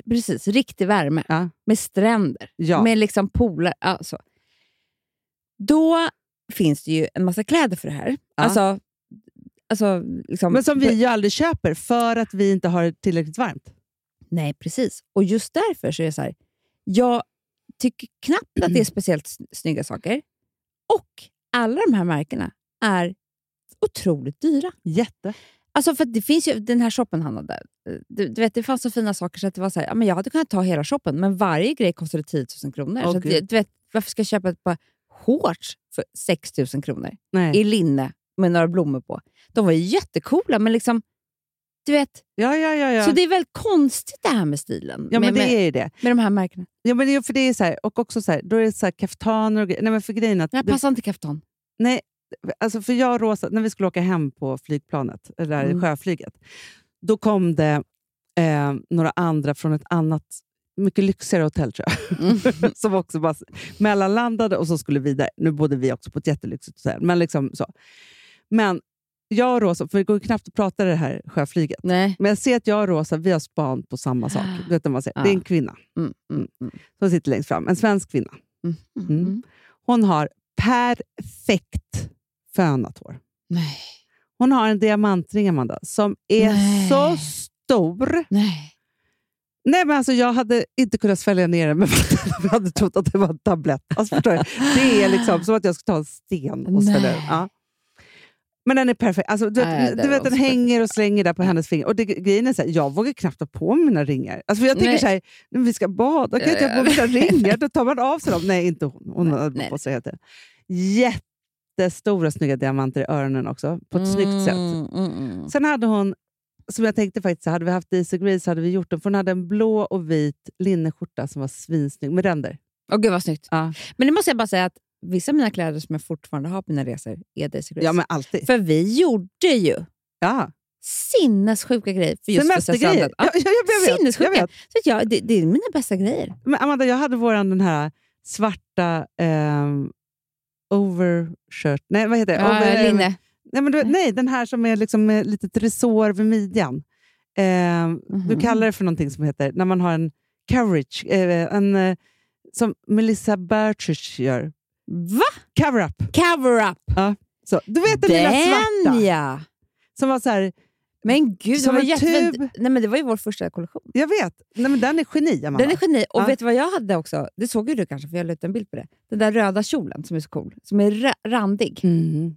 precis. Riktig värme. Ja. Med stränder. Med liksom pooler. Alltså. Då finns det ju en massa kläder för det här. Alltså, Alltså, liksom, Men som vi ju aldrig köper för att vi inte har det tillräckligt varmt. Nej, precis. Och just därför så är det så här, jag tycker knappt att det är speciellt sn- snygga saker. Och alla de här märkena är otroligt dyra. Jätte. Alltså för det finns ju den här shoppen han hade. eh, Du, du vet, det fanns så fina saker så att det var så här, ja, men jag hade kunnat ta hela shoppen, men varje grej kostade 10 000 kronor. Åh, så att, du vet, varför ska jag köpa ett par shorts för 6 000 kronor Nej. i linne med några blommor på? De var ju jättecoola, men liksom, du vet, Ja, ja, ja. ja. så det är väldigt konstigt det här med stilen. ja, men med, det är ju det. med de här märkena. Ja, men det för det är så här, och också så här, då är det så här kaftaner och. Nej, men för grejen att... Det- passar inte kaftan. Nej, alltså för jag och Rosa, när vi skulle åka hem på flygplanet, eller Mm. sjöflyget, då kom det eh, några andra från ett annat, mycket lyxigare hotell tror jag, Mm. som också bara mellanlandade och så skulle vidare. Nu bodde vi också på ett jättelyxigt hotell, men liksom så. Men jag och Rosa, för det går knappt att prata det här sjöflyget, Nej. men jag ser att jag och Rosa, vi har span på samma sak. Du vet, man säger. Det är en Ja. kvinna Mm, mm, mm, som sitter längst fram, en svensk kvinna. mm, mm, Mm. mm. Hon har perfekt fönat hår. Nej. Hon har en diamantring, Amanda, som är Nej. så stor. Nej. Nej, men alltså, jag hade inte kunnat svälja ner den med vatten. Jag hade trott att det var en tablett. Alltså? Det är liksom som att jag ska ta en sten och svälja den. Ja. Men den är perfekt. Alltså, du, Nej, du den vet, den hänger och slänger där på hennes finger. Och det, grejen är så här, jag vågar knappt ha på mina ringar. Alltså, jag tänker Nej. så här, "Men vi ska bada, kan jag ha på mina ringar? Då tar man av sig dem. Nej, inte hon. Hon hade på sig hela tiden. Jättestora snygga diamanter i öronen också, på ett snyggt sätt. Mm, mm, mm. Sen hade hon, som jag tänkte faktiskt, hade vi haft Daisy Gray så hade vi gjort den. För hon hade en blå och vit linneskjorta som var svinsnygg med ränder. Åh gud vad snyggt. Ja. Men det måste jag bara säga att vissa av mina kläder som jag fortfarande har på mina resor är Daisy Grace. Ja, men alltid. För vi gjorde ju Ja. sinnessjuka grejer för just Semestergrejer. Ja, ja, jag vet, Sinnessjuka. jag vet. Så jag, det, det är mina bästa grejer. Men Amanda, jag hade våran den här svarta ehm, overshirt. Nej, vad heter det? Over- Ja, linne. Nej, men du, vet- nej, den här som är liksom med litet resår vid midjan. Ehm, Du Mhm. kallar det för någonting som heter, när man har en coverage, eh, en, eh, som Melissa Bertrush gör. Va? Cover-up. Cover up! Så, du vet den, lilla svarta? Den ja! Som var så här, Men gud, Som det var, en tub. Nej, men det var ju vår första kollektion. jag vet. Nej, men den är geni, Amanda. Den är geni. Och Ja. vet du vad jag hade också? Det såg ju du kanske, för jag la ut en bild på det. Den där röda kjolen som är så cool. Som är ra- randig. Mm.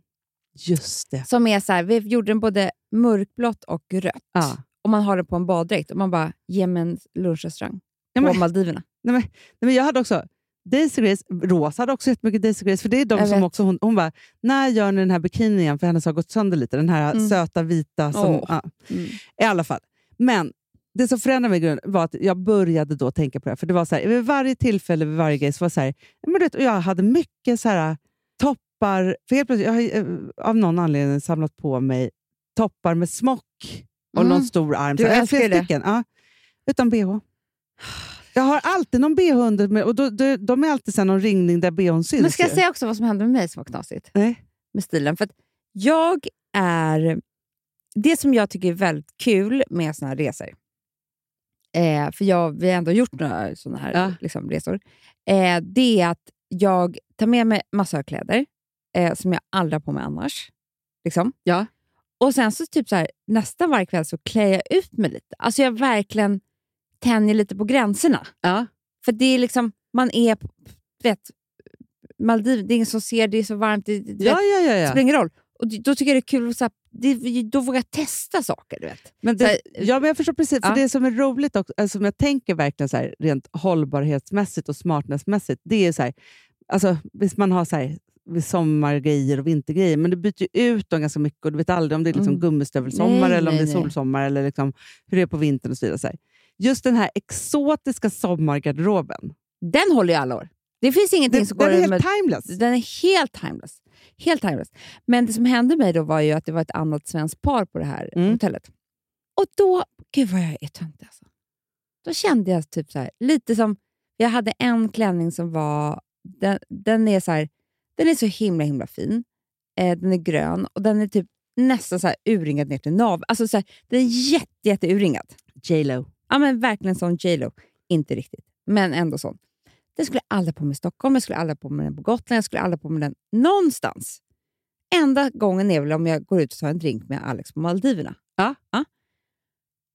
Just det. Som är så här, vi gjorde den både mörkblått och rött. Ja. Och man har den på en baddräkt och man bara, ge mig en lunchrestaurang Ja, på men- Maldiverna. Nej, men jag hade också Daisy Grace, Rosa hade också jättemycket Daisy Grace, för det är de Jag som vet. också, hon, hon bara, när gör ni den här bikinin igen? För hennes har gått sönder lite, den här Mm. söta vita. Som, Åh. ja, Mm. I alla fall. Men det som förändrade mig var att jag började då tänka på det här. För det var så här, vid varje tillfälle, vid varje grej, så var så här, men du vet, och jag hade mycket så här, toppar. För helt plötsligt, jag har eh, av någon anledning samlat på mig toppar med smock och Mm. någon stor arm. Du Så har älskar det. stycken. Ja, utan bh. Jag har alltid någon bh med, och då, då, de är alltid någon ringning där bhn syns. Men ska jag ju. säga också vad som hände med mig som var knasigt? Nej. Med stilen. För att jag är... Det som jag tycker är väldigt kul med såna här resor, eh, för jag, vi har ändå gjort några såna här Ja. liksom, resor, eh, det är att jag tar med mig massor av kläder eh, som jag aldrig har på mig annars. Liksom. Ja. Och sen så typ så här, nästan varje kväll så klär jag ut mig lite. Alltså jag verkligen tänjer lite på gränserna. Ja. För det är liksom, man är vet, Maldiv, det är ingen som ser, det är så varmt, det, det, Ja, vet, ja, ja, ja. spelar ingen roll. Och då tycker jag det är kul, att så här, det, då vågar jag testa saker. Du vet. Men det, ja, men jag förstår precis. För ja. Det som är roligt, också, alltså, som jag tänker verkligen så här, rent hållbarhetsmässigt och smartnessmässigt, det är så här, alltså, visst man har så här, sommargrejer och vintergrejer, men du byter ju ut dem ganska mycket och du vet aldrig om det är liksom Mm. gummistövelsommar Nej, eller om nej, det är nej. solsommar eller liksom hur det är på vintern och så vidare. Just den här exotiska sommargarderoben, Den håller ju alla år. Det finns ingenting den, som den går är helt med, timeless. Den är helt timeless. Helt timeless. Men det som hände mig då var ju att det var ett annat svenskt par på det här Mm. hotellet. Och då, gud vad jag är töntig alltså. Då kände jag typ så här, lite som, jag hade en klänning som var, den, den är så här, den är så himla himla fin. Eh, den är grön och den är typ nästan så här urringad ner till nav. Alltså så här, den är jätte, jätte urringad. J Lo. Ja, men verkligen som J Lo. Inte riktigt, men ändå sån. Den skulle jag aldrig på mig i Stockholm, jag skulle aldrig på mig den på Gotland, jag skulle aldrig på mig den någonstans. enda gången är väl om jag går ut och tar en drink med Alex på Maldiverna. Ja.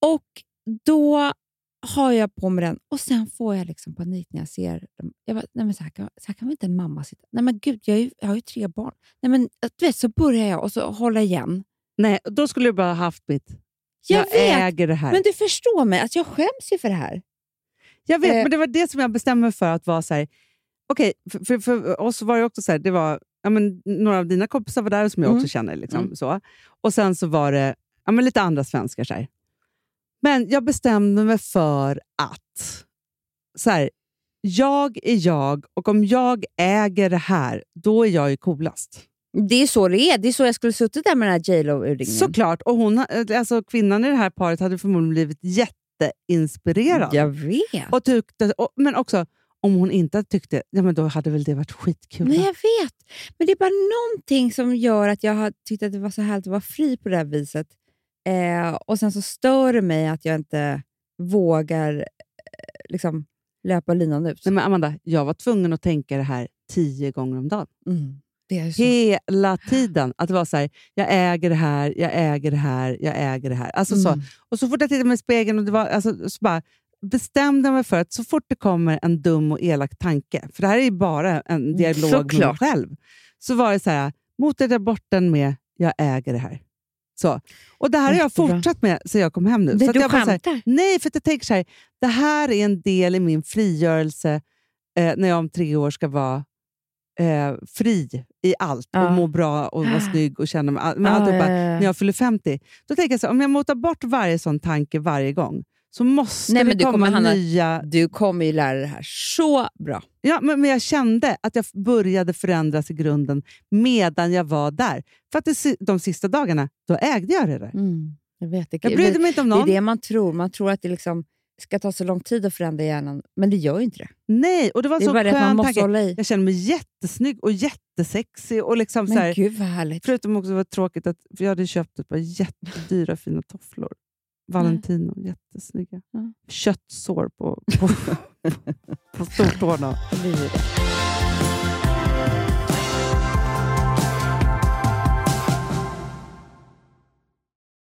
Och då har jag på mig den och sen får jag liksom panik när jag ser dem. Jag bara, nej men så här, kan, så här kan väl inte en mamma sitta? Nej men gud, jag, är ju, jag har ju tre barn. Nej men du vet, så börjar jag och så hålla igen. Nej, då skulle du bara ha haft mitt. Jag, Jag, vet, äger det här. men du förstår mig. Alltså jag skäms ju för det här. Jag vet, Eh. men det var det som jag bestämde mig för att vara så här. Okej, för, för, för oss var det också så här, det var, ja, men, några av dina kompisar var där som jag Mm. också känner. Liksom, Mm. så. Och sen så var det ja, men lite andra svenskar. Så här. Men jag bestämde mig för att så här, jag är jag och om jag äger det här, då är jag ju coolast. Det är så det är. Det är så jag skulle suttit där med den här J Lo-urringningen. Såklart. Och hon, alltså, kvinnan i det här paret hade förmodligen blivit jätteinspirerad. Jag vet. Och tyckte, och, men också, om hon inte hade tyckt det, ja, men då hade väl det varit skitkul. Nej, jag vet. Men det är bara någonting som gör att jag har tyckt att det var så härligt att vara fri på det här viset. Eh, och sen så stör det mig att jag inte vågar eh, liksom, löpa linan ut. Nej, men Amanda, jag var tvungen att tänka det här tio gånger om dagen. Mm, det är så. Hela tiden. Att det var så här, jag äger det här, jag äger det här, jag äger det här. Alltså så. Mm. Och så fort jag tittade mig i spegeln och det var, alltså, så bara bestämde jag mig för att så fort det kommer en dum och elak tanke, för det här är ju bara en dialog med mig Såklart. själv, så var det så här, motade jag bort den med jag äger det här. Så. Och det här har jag fortsatt med sen jag kom hem nu. Det, så du jag bara så här, skämtar? Nej, för jag tänker så här, det här är en del i min frigörelse eh, när jag om tre år ska vara eh, fri i allt Ja. och må bra och vara snygg och känna mig... Men Ah, ja, ja, ja. När jag fyller 50, då tänker jag så här, om jag motar bort varje sån tanke varje gång så måste Nej, men det du komma Hanna- nya... Du kommer ju lära dig det här så bra. Ja, men, men jag kände att jag började förändras i grunden medan jag var där. För att det, de sista dagarna, då ägde jag det där. Jag vet. Det, Jag brydde mig inte om det är någon. det man tror. Man tror att det liksom ska ta så lång tid att förändra hjärnan, men det gör ju inte det. Nej, och det var Det så bara att man skön måste tanke. i. Jag kände mig jättesnygg och jättesexig. Och liksom så Men här, gud vad härligt. Förutom också var det tråkigt att jag hade köpt ett par jättedyra fina tofflor. Valentino, jättesnygga. Ja. Köttsår på, på, på stortårna.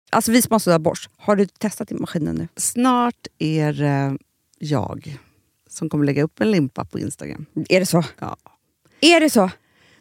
Alltså vi sponsrar av Bosch. Har du testat i maskinen nu? Snart är det jag som kommer lägga upp en limpa på Instagram. Är det så? Ja. Är det så?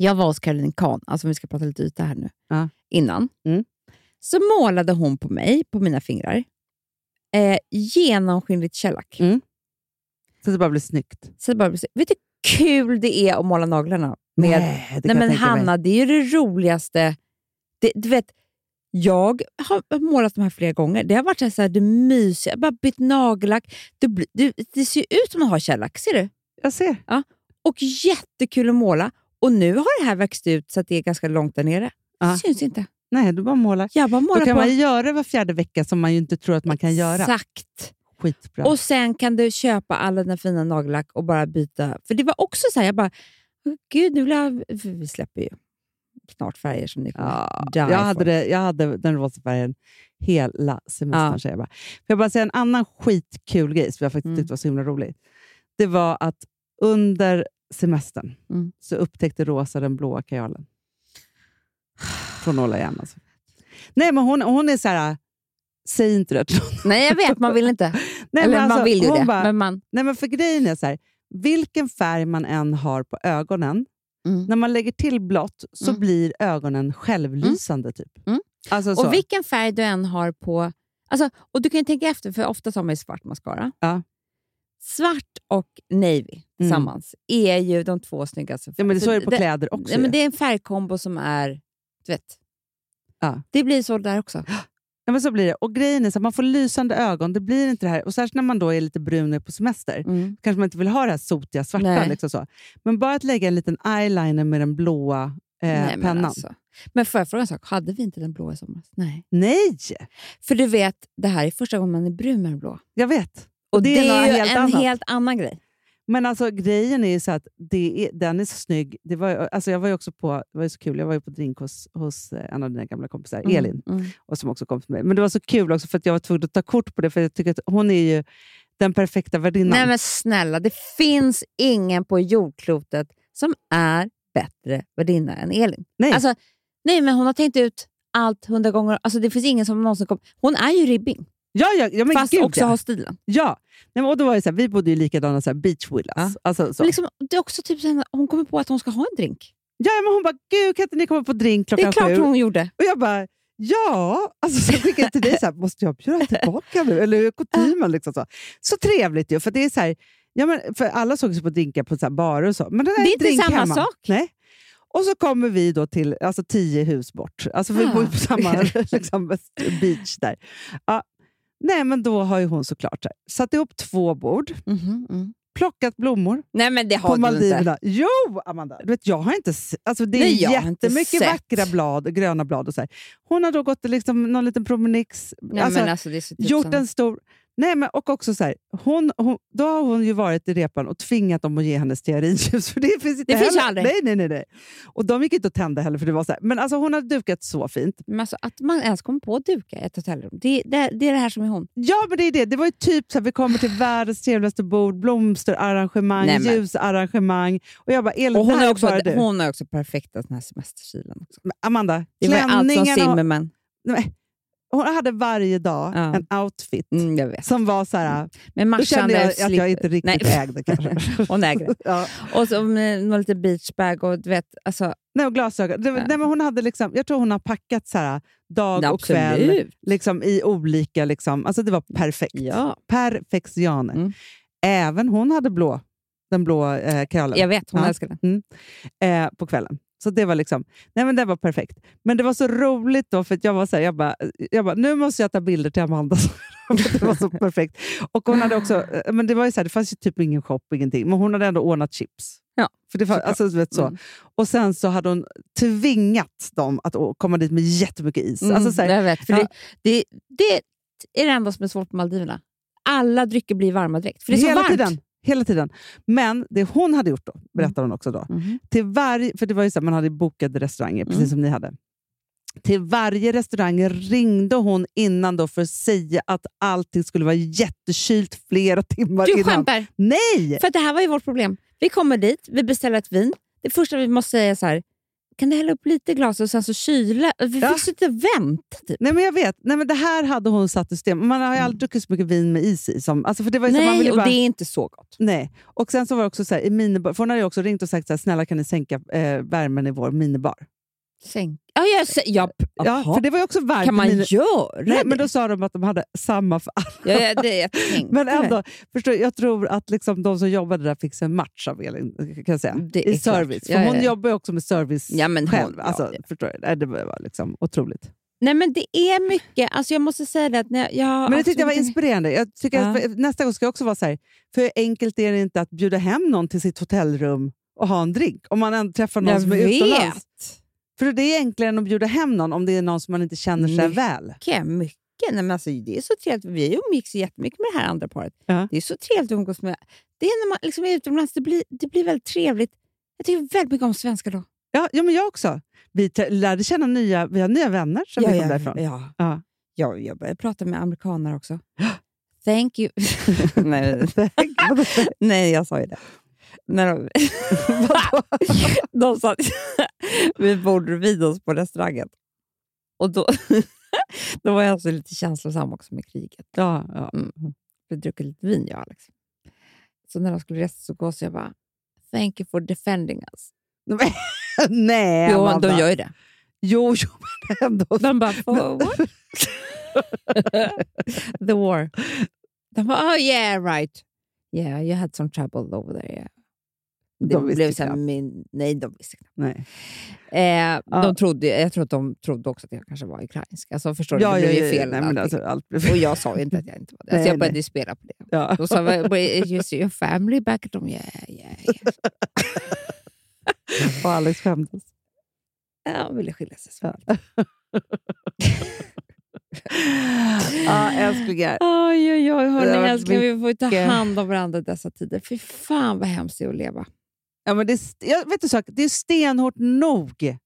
Jag var hos Caroline Kahn, alltså om vi ska prata lite yta här nu, Ja. innan. Mm. Så målade hon på mig, på mina fingrar, eh, genomskinligt shellack. Mm. Så det bara blir snyggt. Så det bara, blir så- vet du hur kul det är att måla naglarna? Med, Nej, det Nej men tänka mig. Hanna, det är ju det roligaste. Det, du vet, jag har målat de här flera gånger. Det har varit så här, det mysiga. Jag har bara bytt nagellack. Det, det, det ser ut som att ha shellack, ser du? Jag ser. Och jättekul att måla. Och nu har det här växt ut så att det är ganska långt där nere. Ja. Det syns inte. Nej, du bara målar. Jag bara Då målar kan på. man göra det var fjärde vecka som man ju inte tror att man kan göra. Exakt. Skitbra. Och sen kan du köpa alla dina fina nagellack och bara byta. För det var också så här, jag bara, "Åh, gud, nu vill jag... Vi släpper ju snart färger som ni kommer Ja, die jag, hade det, jag hade den rosa färgen hela semestern. Ja. jag bara. Får jag bara säga en annan skitkul grej som jag faktiskt Mm. tyckte var så himla rolig. Det var att under semestern Mm. så upptäckte Rosa den blåa kajalen. Från Ola igen alltså. Nej, men hon, hon är så här... Säg inte det till någon. Nej, jag vet. Man vill inte. Nej, Eller men alltså, man vill ju det. Bara, men man, Nej, men för grejen är så här, vilken färg man än har på ögonen, Mm. när man lägger till blått så Mm. blir ögonen självlysande. typ. Mm. Alltså så. och vilken färg du än har på... Alltså, och Du kan ju tänka efter, för ofta har man ju svart mascara. Ja. Svart och navy tillsammans är ju de två snyggaste ja, men det, så är det på det, kläder också. Ja, men det är en färgkombo som är... Du vet. Ja. Det blir så där också. Ja, men så blir det. Och grejen är så att man får lysande ögon. Det blir inte det här. Och särskilt när man då är lite brun och är på semester. Mm. kanske man inte vill ha det här sotiga svarta. Nej. Liksom så. Men bara att lägga en liten eyeliner med den blåa Nej, men, pennan. alltså. men får jag fråga en sak? Hade vi inte den blå i somras? Nej. Nej, För du vet, det här är första gången man är brun med den blå. jag vet. Och det, är, något ju helt en annat. helt annan grej. Men alltså grejen är ju så att det är, den är så snygg. Det var, alltså jag var ju också på, det var så kul, jag var ju på drink hos, hos eh, en av dina gamla kompisar, Elin, Mm. och som också kom till mig. Men det var så kul också för att jag var tvungen att ta kort på det, för jag tycker att hon är ju den perfekta värdinnan. Nej men snälla, det finns ingen på jordklotet som är bättre värdinna än Elin. Nej. Alltså, nej, men hon har tänkt ut allt hundra gånger. Alltså, det finns ingen som någonsin kommer... Hon är ju ribbing, ja, ja, ja, men fast gud, också ja. har stilen. Ja, Nej, men, och då var det så här, vi bodde ju likadana så här beach villas. Ja. Alltså, så. Men liksom, det är också typ så hon kommer på att hon ska ha en drink. Ja, men hon bara, gud kan inte ni komma på drink Det klockan är klart sju? hon gjorde. Och jag bara, ja. Alltså, så skickade jag till dig, så här, måste jag bjuda tillbaka nu? Eller hur är kutymen? Liksom så. så trevligt ju, för det är så här, ja, men, för alla såg sig på drinkar på så här barer och så. Men det, Det är inte drink samma hemma. sak. Nej. Och så kommer vi då till alltså, tio hus bort. Alltså, vi Ah. bor på samma liksom, beach där. Ja. Nej, men då har ju hon såklart satt ihop två bord, Mhm, mm. plockat blommor Nej men det har på du inte. Maldiverna. Jo, Amanda! Du vet, jag har inte alltså, det är Nej, inte jättemycket vackra blad, gröna blad och så här. Hon har då gått liksom, någon liten promenix, Nej, alltså, alltså, typ gjort som- en stor... Nej, men, och också så här, hon, hon, då har hon ju varit i repan och tvingat dem att ge henne stearinljus. För det finns inte Det finns aldrig. Nej, nej, nej, nej. Och de gick inte att tända heller. För det var så här. Men alltså, hon hade dukat så fint. Men alltså, att man ens kommer på att duka ett hotellrum, det, det, det är det här som är hon. Ja, men det är det. Det var ju typ så här, vi kommer till världens trevligaste bord, blomsterarrangemang, Nej, men- ljusarrangemang. Och jag bara, Och hon det är också, hon är också perfekta den här semesterkilen. Också. Men Amanda, Det var allt som Zimmerman. Nej, hon hade varje dag Ja. en outfit Mm, som var så här... Men Då kände jag att jag inte riktigt Nej. ägde kanske. Hon äger det. ja. Och så någon liten beachbag och du vet, alltså, Nej, och glasögon. Ja. nej, men hon hade liksom, jag tror hon har packat så här, dag och kväll liksom, i olika... Liksom, alltså det var perfekt. Ja, Perfektione. Mm. Även hon hade blå, den blå eh, krallen jag vet. Hon Ja. älskar den. eh, på kvällen. Så det var liksom, nej men det var perfekt. Men det var så roligt då, för jag var så här, jag bara, jag bara, nu måste jag ta bilder till Amanda. det var så perfekt. Och hon hade också, eh, men det var ju så här, det fanns ju typ ingen shop, ingenting, men hon hade ändå ordnat chips. Ja, för det såklart. alltså, du vet, så. Mm. Och sen så hade hon tvingat dem att komma dit med jättemycket is. Mm, Alltså, så här, jag vet. För ja. det, det, det är det enda som är svårt på Maldiverna. Alla drycker blir varma direkt. För det är så hela varmt. tiden. Hela tiden. Men det hon hade gjort då, berättar hon också då, Mhm. till varje, för det var ju så här, man hade bokade restauranger, precis Mm. som ni hade. Till varje restaurang ringde hon innan då för att säga att allting skulle vara jättekylt flera timmar Du innan. skämtar? Nej! För det här var ju vårt problem. Vi kommer dit, vi beställer ett vin. Det första vi måste säga är så här, kan du hälla upp lite glas och sen så kyla? Vi Ja. fick sitta och vänta. Typ. Nej, men jag vet. Nej, men det här hade hon satt i system. Man har ju aldrig druckit så mycket vin med is i. Som, alltså för det var ju så, man Nej, ville och bara, det är inte så gott. nej. Och sen så var det också så här, i minibar, för hon hade ju också ringt och sagt så här, snälla kan ni sänka eh, värmen i vår minibar? Sänk. Ja, jag, sä- ja, för det var också varmt kan man göra Nej, det? men då sa de att de hade samma för alla. ja, ja, det jag tänkte Men ändå, förstår, jag tror att liksom de som jobbade där fick sig en match av Elin, kan jag säga. Det i klart. service. För Ja, ja, hon ja. jobbar ju också med service Ja, men själv. Alltså, ja. Förstår Det var liksom otroligt. Nej, men det är mycket. Alltså, jag måste säga det att när jag, jag Men det tyckte jag var inspirerande. Jag tycker Ja. att nästa gång ska jag också vara så här, för enkelt är det inte att bjuda hem någon till sitt hotellrum och ha en drink? Om man träffar någon Jag som är utomlands. För det är enklare än att bjuda hem någon om det är någon som man inte känner sig väl. Mycket. Nej, men alltså, det är så trevligt. Vi umgicks jättemycket med det här andra paret. Ja. Det är så trevligt att umgås med. Det är när man liksom är utomlands, det blir, det blir väldigt trevligt. Jag tycker väldigt mycket om svenskar då. Ja, ja men jag också. Vi lärde känna nya, vi har nya vänner som vi kom därifrån. Ja. Ja. Ja, jag började prata med amerikaner också. Thank you. nej, nej, jag sa ju det. När de, de satt vid bordet vid oss på restaurangen. Och då, då var jag alltså lite känslosam också med kriget. Ja, ja. Vi druckit lite vin, jag Alex. Så när de skulle resa så gås jag bara, thank you for defending us. Nej, Jo, Amanda. de gör ju det. Jo, jo, men ändå. De bara, for what? The war. De bara, oh yeah, right. Yeah, you had some trouble over there. Yeah. Det De blev så min, nej, de visste knappt. Nej. Eh, Ja. de trodde, jag tror att de trodde också att jag kanske var ukrainsk. Alltså, förstår du? Ja, det blev ja, ju ja, fel. nej, alltså, allt blev. Och jag sa ju inte att jag inte var det. Nej, Alltså, jag började nej. ju spela på det. Ja. Då sa jag, "But is your family back? De, yeah, yeah, yeah. Och Alex skämdes. Ja, ville skilja sig. Ja, älsklingar. Oj, oj, oj. Det Hörni, varit älskling, vi får ju ta hand om varandra i dessa tider. Fy fan vad hemskt det är att leva. Ja, men det, jag vet du, sak, det är stenhårt nog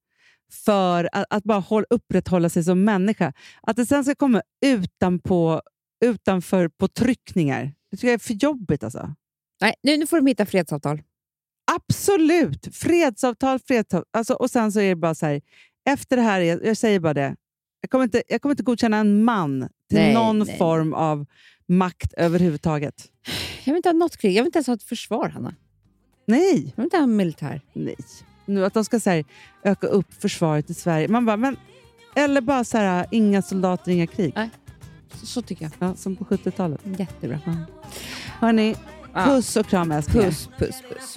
för att, att bara håll, upprätthålla sig som människa. Att det sen ska komma utanpå, utanför påtryckningar, det tycker jag är för jobbigt. Alltså. Nej, nu, nu får de hitta fredsavtal. Absolut! Fredsavtal, fredsavtal. Alltså, och sen så är det bara så här, efter det här, jag, jag säger bara det, jag kommer, inte, jag kommer inte godkänna en man till Nej, någon nej. form av makt överhuvudtaget. Jag vill inte ha något krig. Jag vill inte ens ha ett försvar, Hanna. Nej! Jag vill inte ha en militär. Nej. Nu att de ska så här, öka upp försvaret i Sverige. Man bara, men, eller bara så här, inga soldater, inga krig. Nej. Så, så tycker jag. Ja, som på 70-talet. Jättebra. Hörni, Ja. puss och kram älsklingar. Puss, puss, puss.